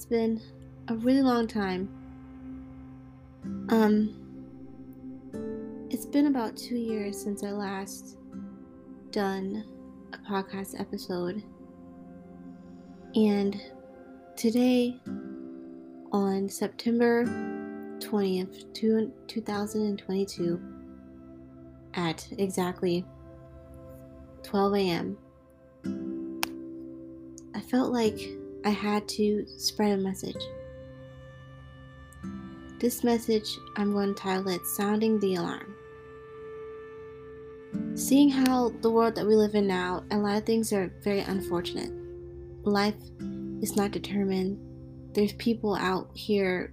it's been a really long time. Um, it's been about two years since I last done a podcast episode, and today, on September 20th, 2022, at exactly 12 a.m., I felt like I had to spread a message. This message, I'm going to title it Sounding the Alarm. Seeing how the world that we live in now, a lot of things are very unfortunate. Life is not determined. There's people out here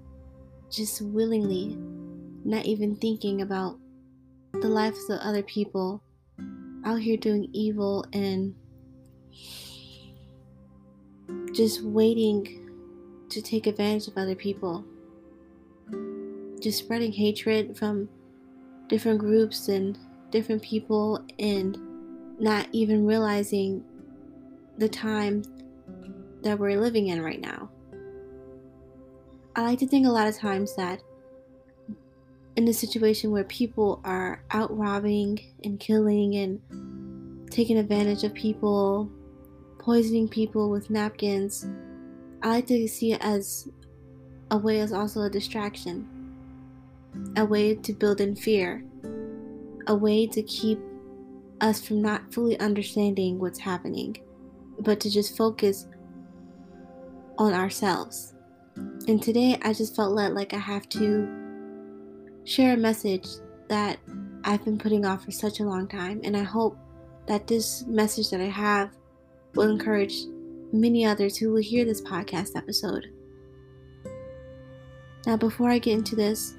just willingly not even thinking about the lives of other people out here doing evil and just waiting to take advantage of other people. Just spreading hatred from different groups and different people and not even realizing the time that we're living in right now. I like to think a lot of times that in a situation where people are out robbing and killing and taking advantage of people, poisoning people with napkins, I like to see it as a way as also a distraction, a way to build in fear, a way to keep us from not fully understanding what's happening, but to just focus on ourselves. And today I just felt like I have to share a message that I've been putting off for such a long time. And I hope that this message that I have will encourage many others who will hear this podcast episode. Now, before I get into this,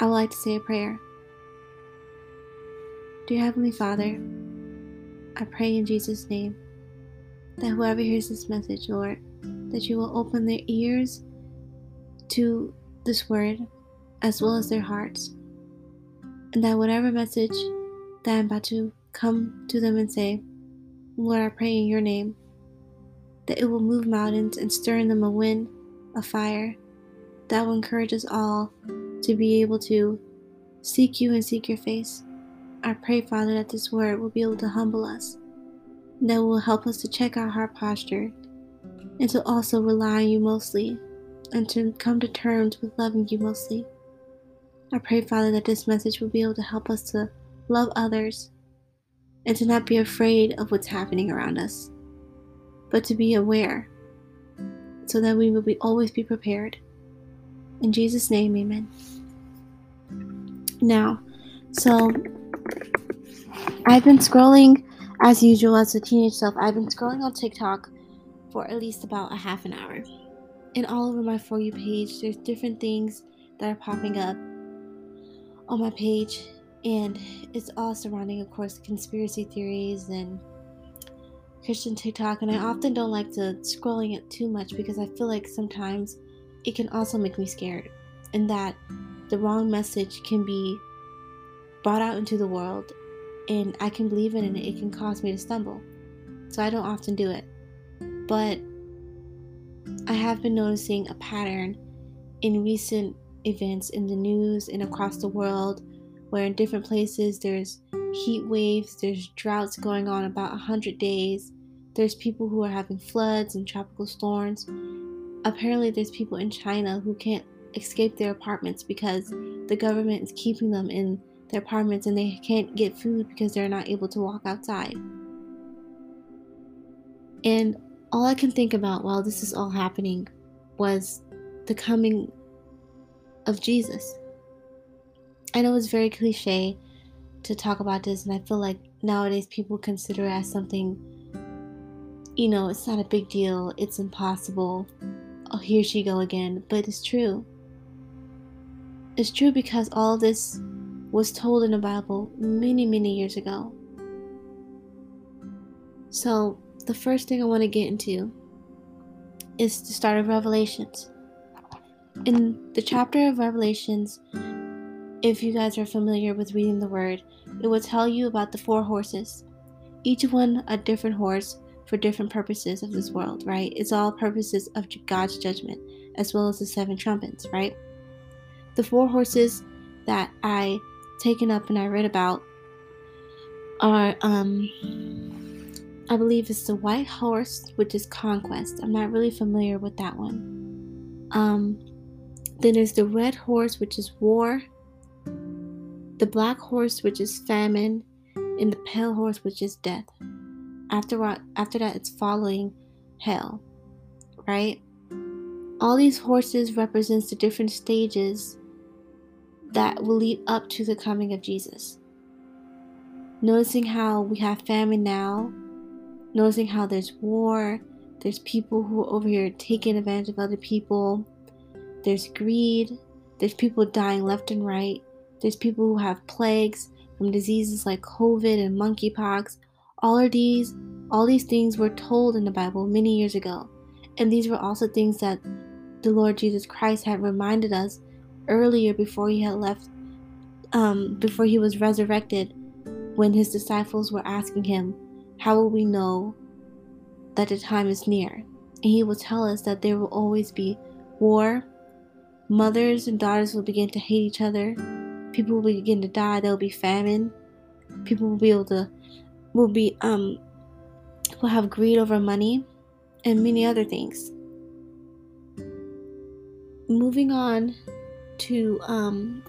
I would like to say a prayer. Dear Heavenly Father, I pray in Jesus' name that whoever hears this message, Lord, that you will open their ears to this word as well as their hearts. And that whatever message that I'm about to come to them and say, Lord, I pray in your name, that it will move mountains and stir in them a wind, a fire, that will encourage us all to be able to seek you and seek your face. I pray, Father, that this word will be able to humble us, that will help us to check our heart posture, and to also rely on you mostly, and to come to terms with loving you mostly. I pray, Father, that this message will be able to help us to love others and to not be afraid of what's happening around us, but to be aware so that we will be always be prepared. In Jesus' name, amen. Now, so I've been scrolling as usual as a teenage self. I've been scrolling on TikTok for at least about a half an hour. And all over my For You page, there's different things that are popping up on my page, and it's all surrounding, of course, conspiracy theories and Christian TikTok. And I mm-hmm. often don't like to scrolling it too much because I feel like sometimes it can also make me scared, and that the wrong message can be brought out into the world, and I can believe in it, and it can cause me to stumble. So I don't often do it, but I have been noticing a pattern in recent events in the news and across the world where in different places there's heat waves, there's droughts going on about 100 days, there's people who are having floods and tropical storms. Apparently, there's people in China who can't escape their apartments because the government is keeping them in their apartments and they can't get food because they're not able to walk outside. And all I can think about while this is all happening was the coming of Jesus. I know it's very cliche to talk about this, and I feel like nowadays people consider it as something, you know, it's not a big deal, it's impossible. Oh, here she go again. But it's true. It's true because all this was told in the Bible many, many years ago. So, the first thing I want to get into is the start of Revelations. In the chapter of Revelations, if you guys are familiar with reading the word, it will tell you about the four horses, each one a different horse for different purposes of this world, right? It's all purposes of God's judgment, as well as the seven trumpets, right? The four horses that I taken up and I read about are um I believe it's the white horse, which is conquest. I'm not really familiar with that one. Um then there's the red horse, which is war, the black horse, which is famine, and the pale horse, which is death. After after that, it's following hell, right? All these horses represents the different stages that will lead up to the coming of Jesus. Noticing how we have famine now, noticing how there's war, there's people who are over here taking advantage of other people, there's greed, there's people dying left and right, there's people who have plagues from diseases like COVID and monkeypox. All of these, all these things were told in the Bible many years ago. And these were also things that the Lord Jesus Christ had reminded us earlier before he had left, um, before he was resurrected, when his disciples were asking him, How will we know that the time is near? And he will tell us that there will always be war, mothers and daughters will begin to hate each other, people will begin to die, there will be famine, people will be able to, will be, um, will have greed over money, and many other things. Moving on to um,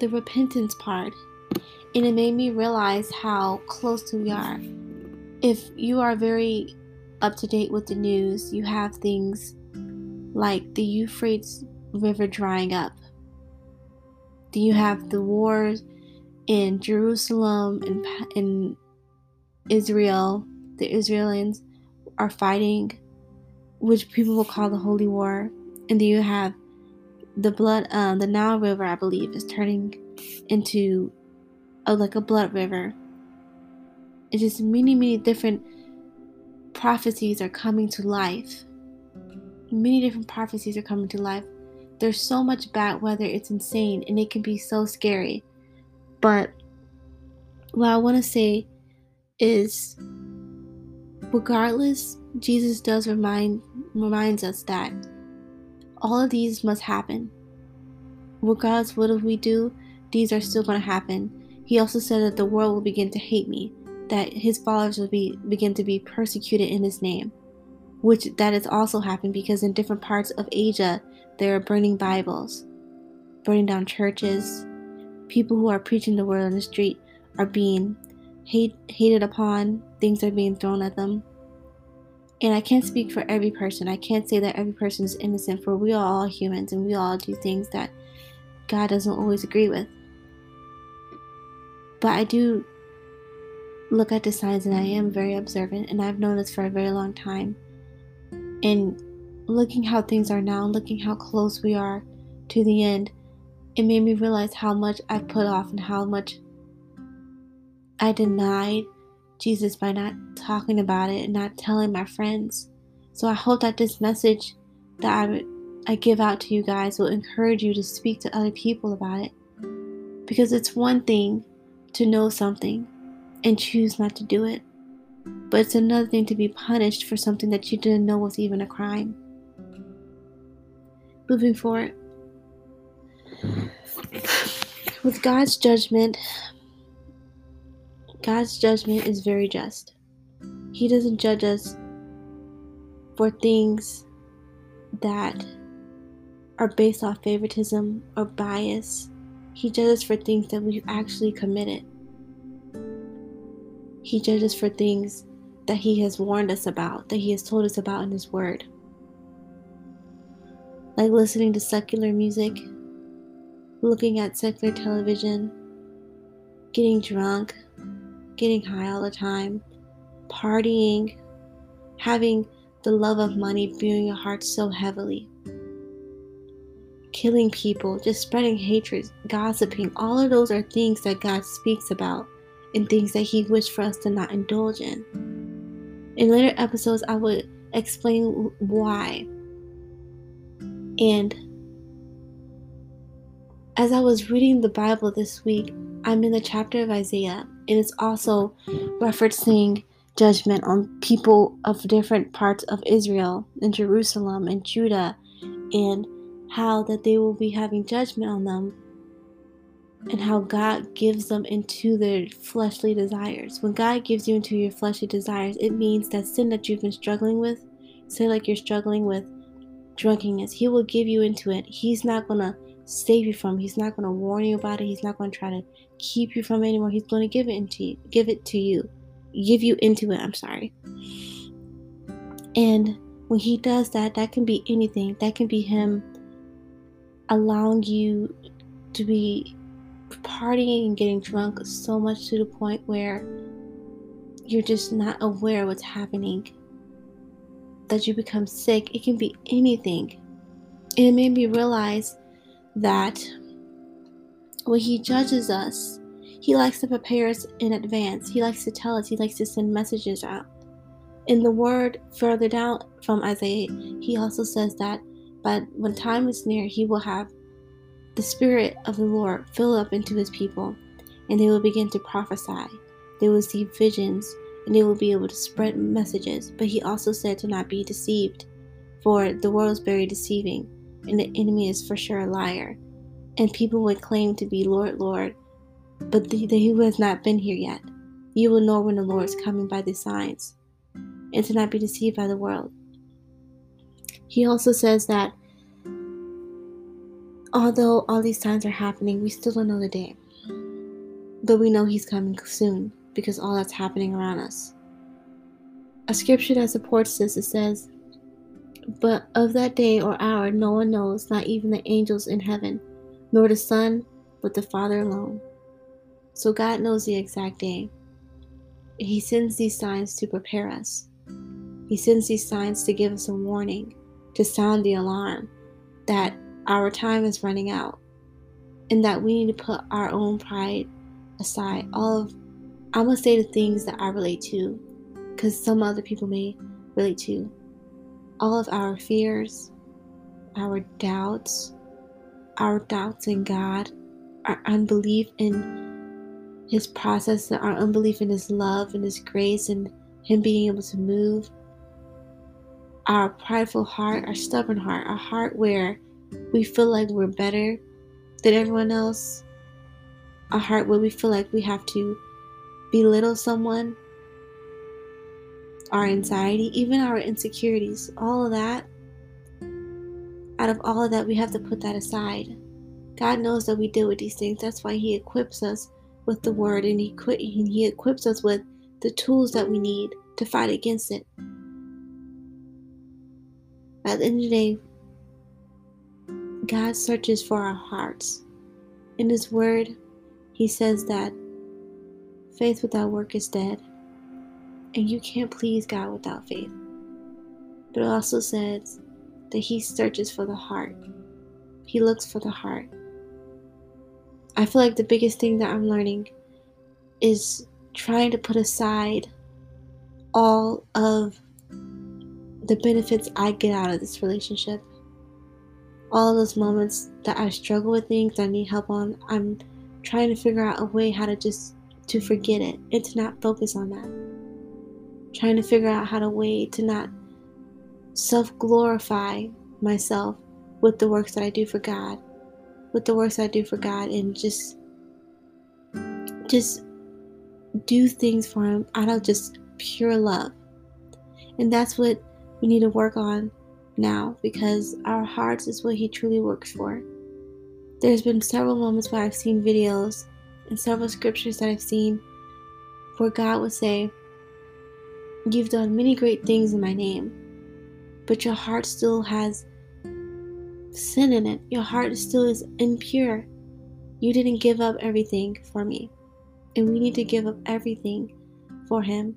the repentance part, and it made me realize how close we are. If you are very up to date with the news, you have things like the Euphrates River drying up. Then you have the wars in Jerusalem and in Israel. The Israelis are fighting, which people will call the Holy War. And then you have the blood, uh, the Nile River, I believe, is turning into a, like a blood river. It's just many, many different prophecies are coming to life. Many different prophecies are coming to life. There's so much bad weather, it's insane, and it can be so scary. But what I want to say is regardless, Jesus does remind reminds us that all of these must happen. Regardless what if we do, these are still going to happen. He also said that the world will begin to hate me, that his followers will be begin to be persecuted in his name, which that has also happened because in different parts of Asia they are burning Bibles, burning down churches. People who are preaching the word on the street are being hate, hated upon. Things are being thrown at them. And I can't speak for every person. I can't say that every person is innocent, for we are all humans and we all do things that God doesn't always agree with. But I do look at the signs and I am very observant, and I've known this for a very long time. And looking how things are now, looking how close we are to the end, it made me realize how much I've put off and how much I denied Jesus by not talking about it and not telling my friends. So I hope that this message that I, I give out to you guys will encourage you to speak to other people about it. Because it's one thing to know something and choose not to do it, but it's another thing to be punished for something that you didn't know was even a crime. Moving forward, with God's judgment, God's judgment is very just. He doesn't judge us for things that are based off favoritism or bias. He judges for things that we've actually committed. He judges for things that He has warned us about, that He has told us about in His Word. Like listening to secular music, looking at secular television, getting drunk, getting high all the time, partying, having the love of money viewing your heart so heavily, killing people, just spreading hatred, gossiping. All of those are things that God speaks about and things that He wished for us to not indulge in. In later episodes, I would explain why. And as I was reading the Bible this week, I'm in the chapter of Isaiah, and it's also referencing judgment on people of different parts of Israel and Jerusalem and Judah and how that they will be having judgment on them and how God gives them into their fleshly desires. When God gives you into your fleshly desires, it means that sin that you've been struggling with, say like you're struggling with drunkenness, He will give you into it. He's not going to save you from. He's not going to warn you about it. He's not going to try to keep you from it anymore. He's going to give it into you, give it to you, give you into it. I'm sorry. And when he does that, that can be anything. That can be him allowing you to be partying and getting drunk so much to the point where you're just not aware what's happening. That you become sick. It can be anything. And it made me realize that when He judges us, He likes to prepare us in advance. He likes to tell us, He likes to send messages out. In the word further down from Isaiah, He also says that but when time is near, He will have the Spirit of the Lord fill up into His people, and they will begin to prophesy. They will see visions, and they will be able to spread messages. But He also said to not be deceived, for the world is very deceiving and the enemy is for sure a liar. And people would claim to be Lord, Lord, but the, the, who has not been here yet. You will know when the Lord is coming by the signs, and to not be deceived by the world. He also says that although all these signs are happening, we still don't know the day. But we know He's coming soon because all that's happening around us. A scripture that supports this it says, but of that day or hour no one knows, not even the angels in heaven, nor the Son, but the Father alone. So God knows the exact day. He sends these signs to prepare us. He sends these signs to give us a warning, to sound the alarm that our time is running out, and that we need to put our own pride aside. All of, I'm to say the things that I relate to, because some other people may relate to. All of our fears, our doubts, our doubts in God, our unbelief in His process, our unbelief in His love and His grace and Him being able to move, our prideful heart, our stubborn heart, our heart where we feel like we're better than everyone else, a heart where we feel like we have to belittle someone our anxiety, even our insecurities, all of that, out of all of that, we have to put that aside. God knows that we deal with these things. That's why He equips us with the Word and He, he equips us with the tools that we need to fight against it. At the end of the day, God searches for our hearts. In His Word, He says that faith without work is dead. And you can't please God without faith. But it also says that He searches for the heart, He looks for the heart. I feel like the biggest thing that I'm learning is trying to put aside all of the benefits I get out of this relationship. All of those moments that I struggle with things I need help on, I'm trying to figure out a way how to just to forget it and to not focus on that trying to figure out how to way to not self glorify myself with the works that I do for God, with the works I do for God, and just just do things for Him out of just pure love. And that's what we need to work on now because our hearts is what He truly works for. There's been several moments where I've seen videos and several scriptures that I've seen where God would say, You've done many great things in my name, but your heart still has sin in it. Your heart still is impure. You didn't give up everything for me. And we need to give up everything for Him.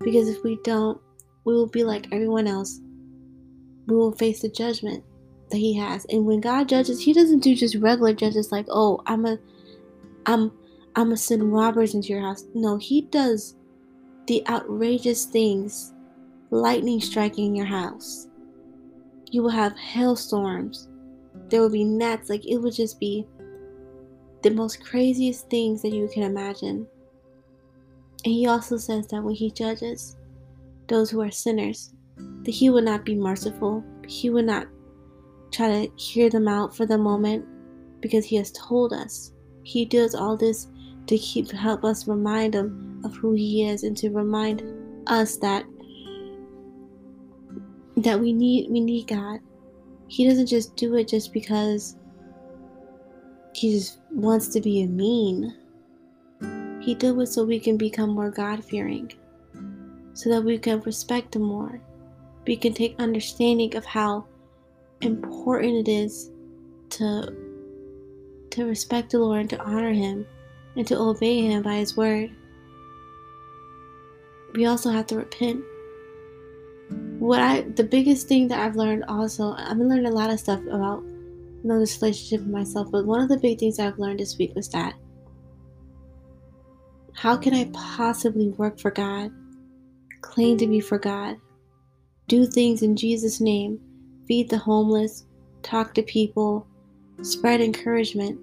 Because if we don't, we will be like everyone else. We will face the judgment that He has. And when God judges, He doesn't do just regular judges like, oh, I'm a I'm I'm gonna send robbers into your house. No, He does the outrageous things lightning striking your house. You will have hailstorms. There will be gnats. Like it would just be the most craziest things that you can imagine. And he also says that when he judges those who are sinners, that he will not be merciful. He will not try to hear them out for the moment because he has told us. He does all this to keep help us remind him of who he is and to remind us that that we need we need God. He doesn't just do it just because he just wants to be a mean. He did it so we can become more God fearing, so that we can respect Him more. We can take understanding of how important it is to to respect the Lord and to honor Him and to obey Him by His word. We also have to repent. What I the biggest thing that I've learned also I've learning a lot of stuff about you know this relationship with myself, but one of the big things I've learned this week was that how can I possibly work for God, claim to be for God, do things in Jesus' name, feed the homeless, talk to people, spread encouragement,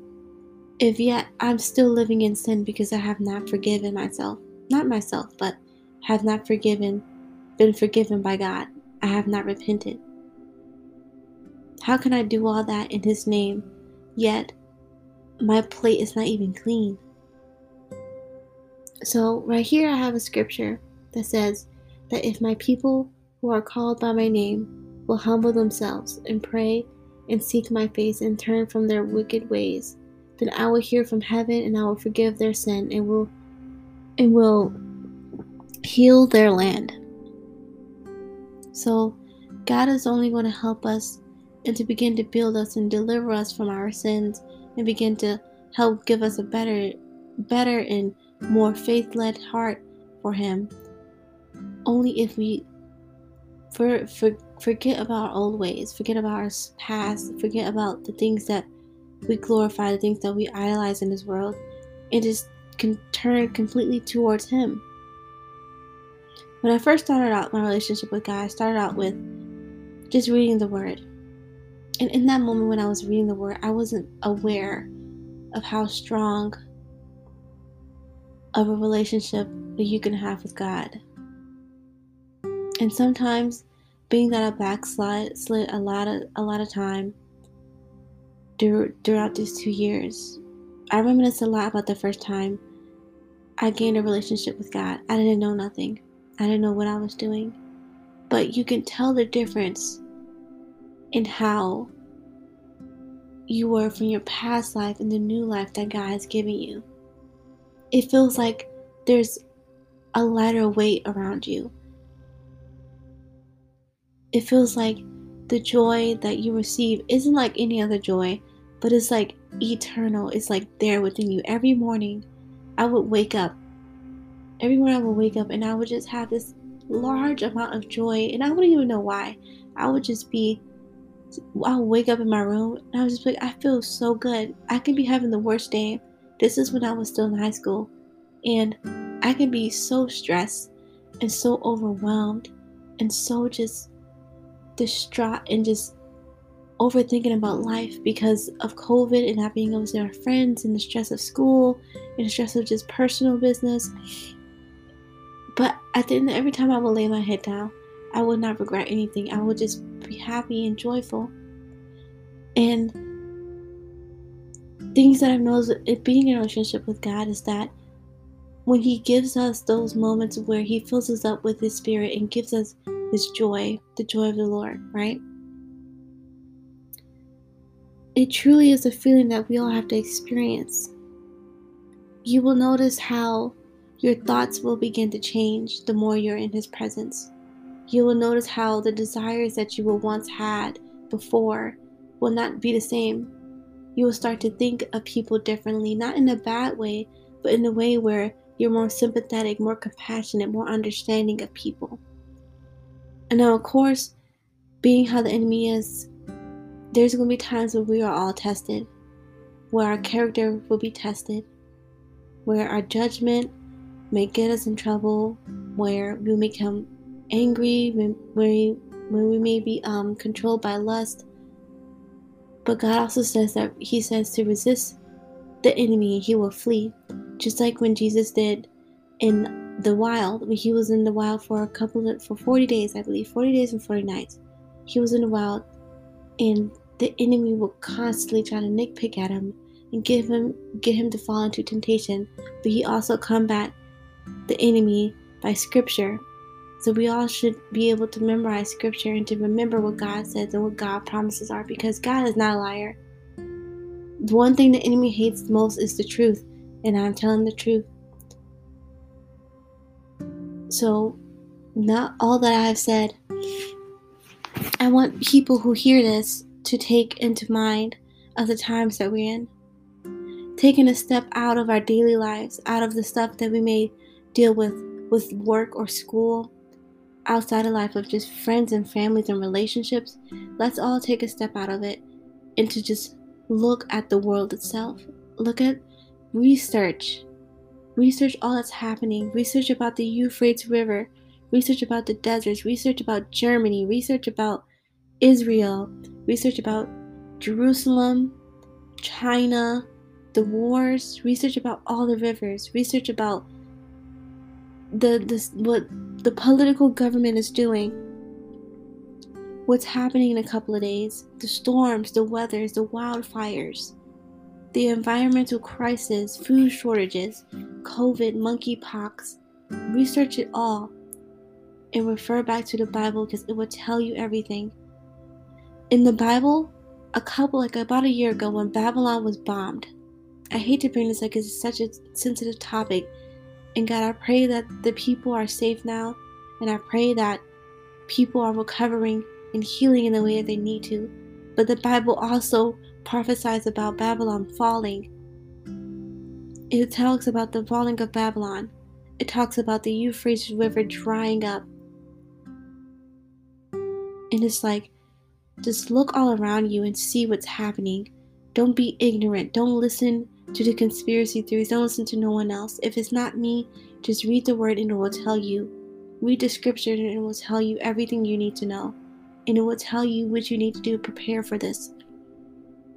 if yet I'm still living in sin because I have not forgiven myself, not myself, but have not forgiven, been forgiven by God. I have not repented. How can I do all that in His name, yet my plate is not even clean? So, right here, I have a scripture that says that if my people who are called by my name will humble themselves and pray and seek my face and turn from their wicked ways, then I will hear from heaven and I will forgive their sin and will and will heal their land. So, God is only going to help us and to begin to build us and deliver us from our sins and begin to help give us a better better and more faith led heart for Him. Only if we for, for, forget about our old ways, forget about our past, forget about the things that we glorify, the things that we idolize in this world, and just can turn completely towards Him. When I first started out my relationship with God, I started out with just reading the Word. And in that moment when I was reading the Word, I wasn't aware of how strong of a relationship that you can have with God. And sometimes being that I backslid slid a lot of a lot of time throughout these two years. I reminisce a lot about the first time I gained a relationship with God. I didn't know nothing. I didn't know what I was doing. But you can tell the difference in how you were from your past life and the new life that God has given you it feels like there's a lighter weight around you. It feels like the joy that you receive isn't like any other joy, but it's like eternal. It's like there within you. Every morning, I would wake up. Every morning, I would wake up and I would just have this large amount of joy, and I wouldn't even know why. I would just be, I would wake up in my room and I was just like, I feel so good. I could be having the worst day this is when I was still in high school, and I can be so stressed and so overwhelmed and so just distraught and just overthinking about life because of COVID and not being able to see our friends and the stress of school and the stress of just personal business. But at the end, every time I would lay my head down, I would not regret anything. I would just be happy and joyful. And things that I've noticed it being in a relationship with God is that when He gives us those moments where He fills us up with His Spirit and gives us His joy, the joy of the Lord, right? It truly is a feeling that we all have to experience. You will notice how your thoughts will begin to change the more you're in His presence. You will notice how the desires that you were once had before will not be the same you will start to think of people differently, not in a bad way, but in a way where you're more sympathetic, more compassionate, more understanding of people. And now, of course, being how the enemy is, there's going to be times where we are all tested, where our character will be tested, where our judgment may get us in trouble, where we may become angry, when, when we may be um, controlled by lust, but God also says that He says to resist the enemy, he will flee. Just like when Jesus did in the wild. He was in the wild for a couple of for 40 days, I believe, 40 days and 40 nights. He was in the wild, and the enemy will constantly try to nitpick at him and give him get him to fall into temptation. But he also combat the enemy by scripture. So we all should be able to memorize scripture and to remember what God says and what God promises are because God is not a liar. The one thing the enemy hates most is the truth, and I'm telling the truth. So, not all that I have said, I want people who hear this to take into mind of the times that we're in. Taking a step out of our daily lives, out of the stuff that we may deal with with work or school, outside of life of just friends and families and relationships, let's all take a step out of it and to just look at the world itself. Look at research research all that's happening, research about the Euphrates River, research about the deserts, research about Germany, research about Israel, research about Jerusalem, China, the wars, research about all the rivers, research about the this what the political government is doing. What's happening in a couple of days, the storms, the weathers, the wildfires the environmental crisis, food shortages, COVID, monkeypox. Research it all and refer back to the Bible because it will tell you everything. In the Bible, a couple, like about a year ago, when Babylon was bombed, I hate to bring this up because it's such a sensitive topic. And God, I pray that the people are safe now, and I pray that people are recovering and healing in the way that they need to. But the Bible also prophesies about Babylon falling. It talks about the falling of Babylon. It talks about the Euphrates River drying up. And it's like, just look all around you and see what's happening. Don't be ignorant. Don't listen to the conspiracy theories. Don't listen to no one else. If it's not me, just read the word and it will tell you. Read the scripture and it will tell you everything you need to know. And it will tell you what you need to do to prepare for this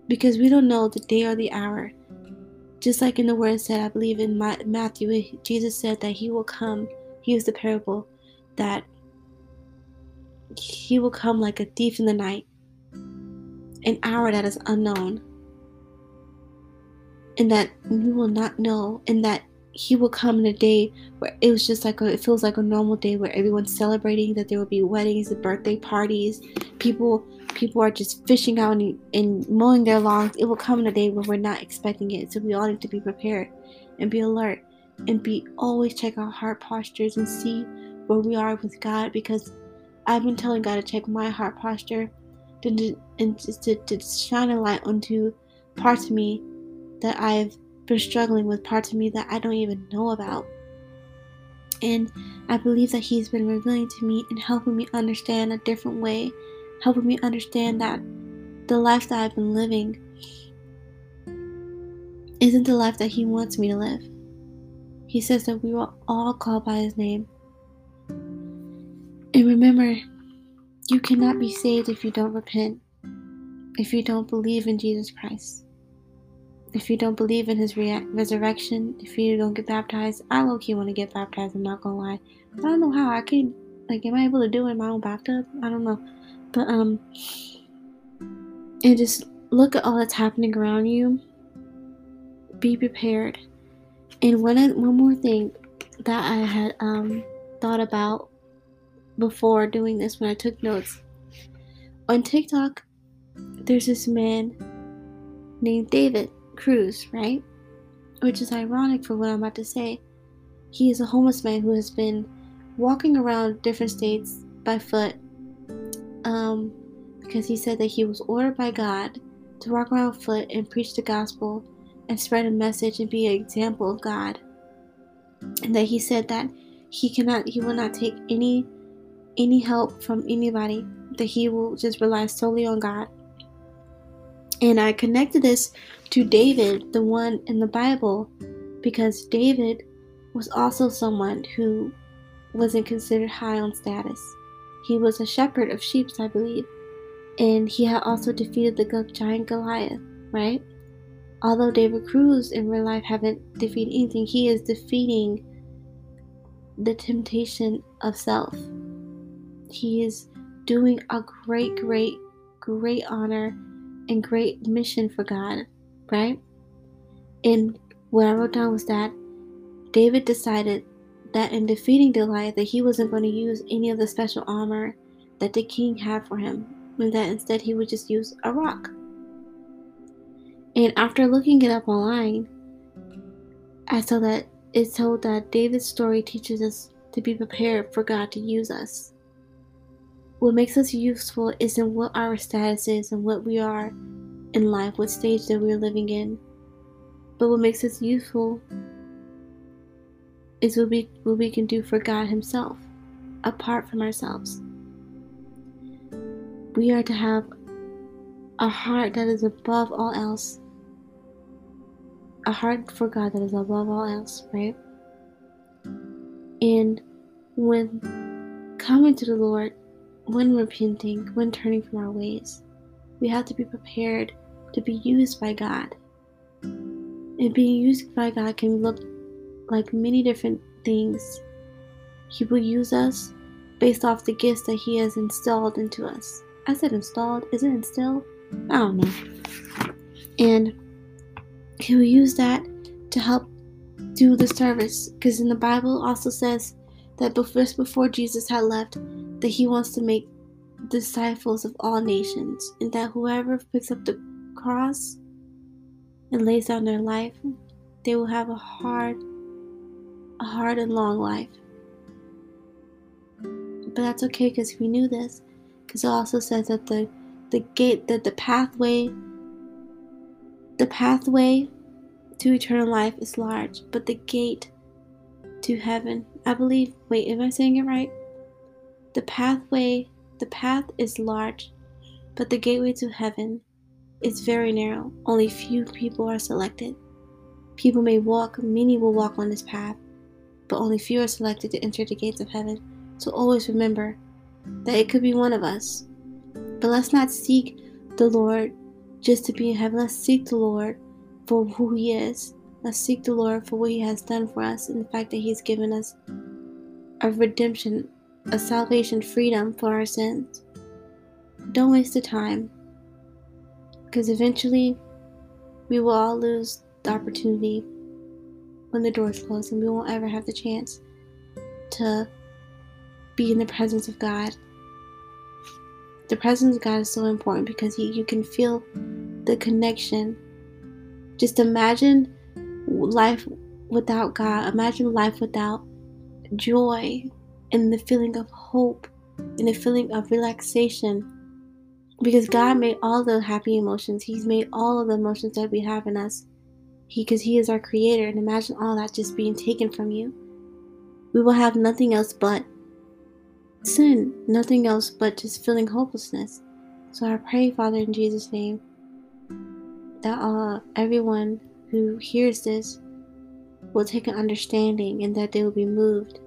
because we don't know the day or the hour. Just like in the word said, I believe in Matthew, Jesus said that he will come. He used the parable that he will come like a thief in the night, an hour that is unknown, and that we will not know, and that he will come in a day where it was just like a, it feels like a normal day where everyone's celebrating that there will be weddings and birthday parties. People people are just fishing out and, and mowing their lawns. It will come in a day where we're not expecting it. So we all need to be prepared and be alert and be always check our heart postures and see where we are with god because i've been telling god to check my heart posture to, and just to, to shine a light onto parts of me that i've been struggling with parts of me that I don't even know about. And I believe that He's been revealing to me and helping me understand a different way, helping me understand that the life that I've been living isn't the life that He wants me to live. He says that we will all call by His name. And remember, you cannot be saved if you don't repent, if you don't believe in Jesus Christ if you don't believe in his re- resurrection, if you don't get baptized, I low key want to get baptized. I'm not gonna lie. I don't know how I can. Like, am I able to do it in my own bathtub? I don't know. But um, and just look at all that's happening around you. Be prepared. And one one more thing that I had um thought about before doing this when I took notes on TikTok. There's this man named David Cruz, right? Which is ironic for what I'm about to say. He is a homeless man who has been walking around different states by foot um, because he said that he was ordered by God to walk around foot and preach the gospel and spread a message and be an example of God. And that he said that he cannot he will not take any any help from anybody, that he will just rely solely on God. And I connected this to David, the one in the Bible, because David was also someone who wasn't considered high on status. He was a shepherd of sheep, I believe, and he had also defeated the giant Goliath, right? Although David Cruz in real life haven't defeated anything, he is defeating the temptation of self. He is doing a great, great, great honor and great mission for God, right? And what I wrote down was that David decided that in defeating Goliath that he wasn't going to use any of the special armor that the king had for him, and that instead he would just use a rock. And after looking it up online, I saw that it's told that David's story teaches us to be prepared for God to use us. What makes us useful isn't what our status is and what we are in life, what stage that we're living in. But what makes us useful is what we what we can do for God Himself, apart from ourselves. We are to have a heart that is above all else. A heart for God that is above all else, right? And when coming to the Lord, when repenting, when turning from our ways, we have to be prepared to be used by God. And being used by God can look like many different things. He will use us based off the gifts that He has installed into us. I said installed, is it instilled? I don't know. And He will use that to help do the service because in the Bible also says that just before Jesus had left, that he wants to make disciples of all nations, and that whoever picks up the cross and lays down their life, they will have a hard, a hard and long life. But that's okay because we knew this, because it also says that the the gate, that the pathway, the pathway to eternal life is large, but the gate to heaven I believe, wait, am I saying it right? The pathway, the path is large, but the gateway to heaven is very narrow. Only few people are selected. People may walk, many will walk on this path, but only few are selected to enter the gates of heaven. So always remember that it could be one of us. But let's not seek the Lord just to be in heaven. Let's seek the Lord for who He is Let's seek the Lord for what He has done for us and the fact that He's given us a redemption, a salvation, freedom for our sins. Don't waste the time because eventually we will all lose the opportunity when the doors close and we won't ever have the chance to be in the presence of God. The presence of God is so important because you, you can feel the connection. Just imagine life without God. Imagine life without joy and the feeling of hope and the feeling of relaxation. Because God made all the happy emotions. He's made all of the emotions that we have in us. He because He is our creator. And imagine all that just being taken from you. We will have nothing else but sin, nothing else but just feeling hopelessness. So I pray, Father, in Jesus' name, that uh, everyone who hears this will take an understanding and that they will be moved.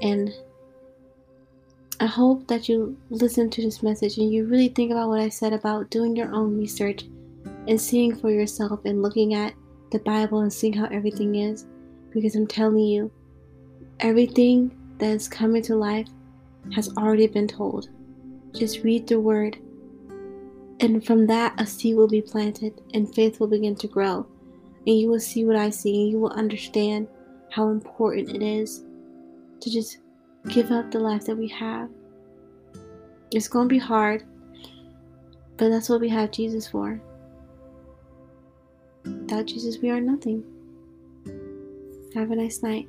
And I hope that you listen to this message and you really think about what I said about doing your own research and seeing for yourself and looking at the Bible and seeing how everything is. Because I'm telling you, everything that is coming to life has already been told. Just read the word and from that, a seed will be planted, and faith will begin to grow. And you will see what I see, and you will understand how important it is to just give up the life that we have. It's going to be hard, but that's what we have Jesus for. Without Jesus, we are nothing. Have a nice night.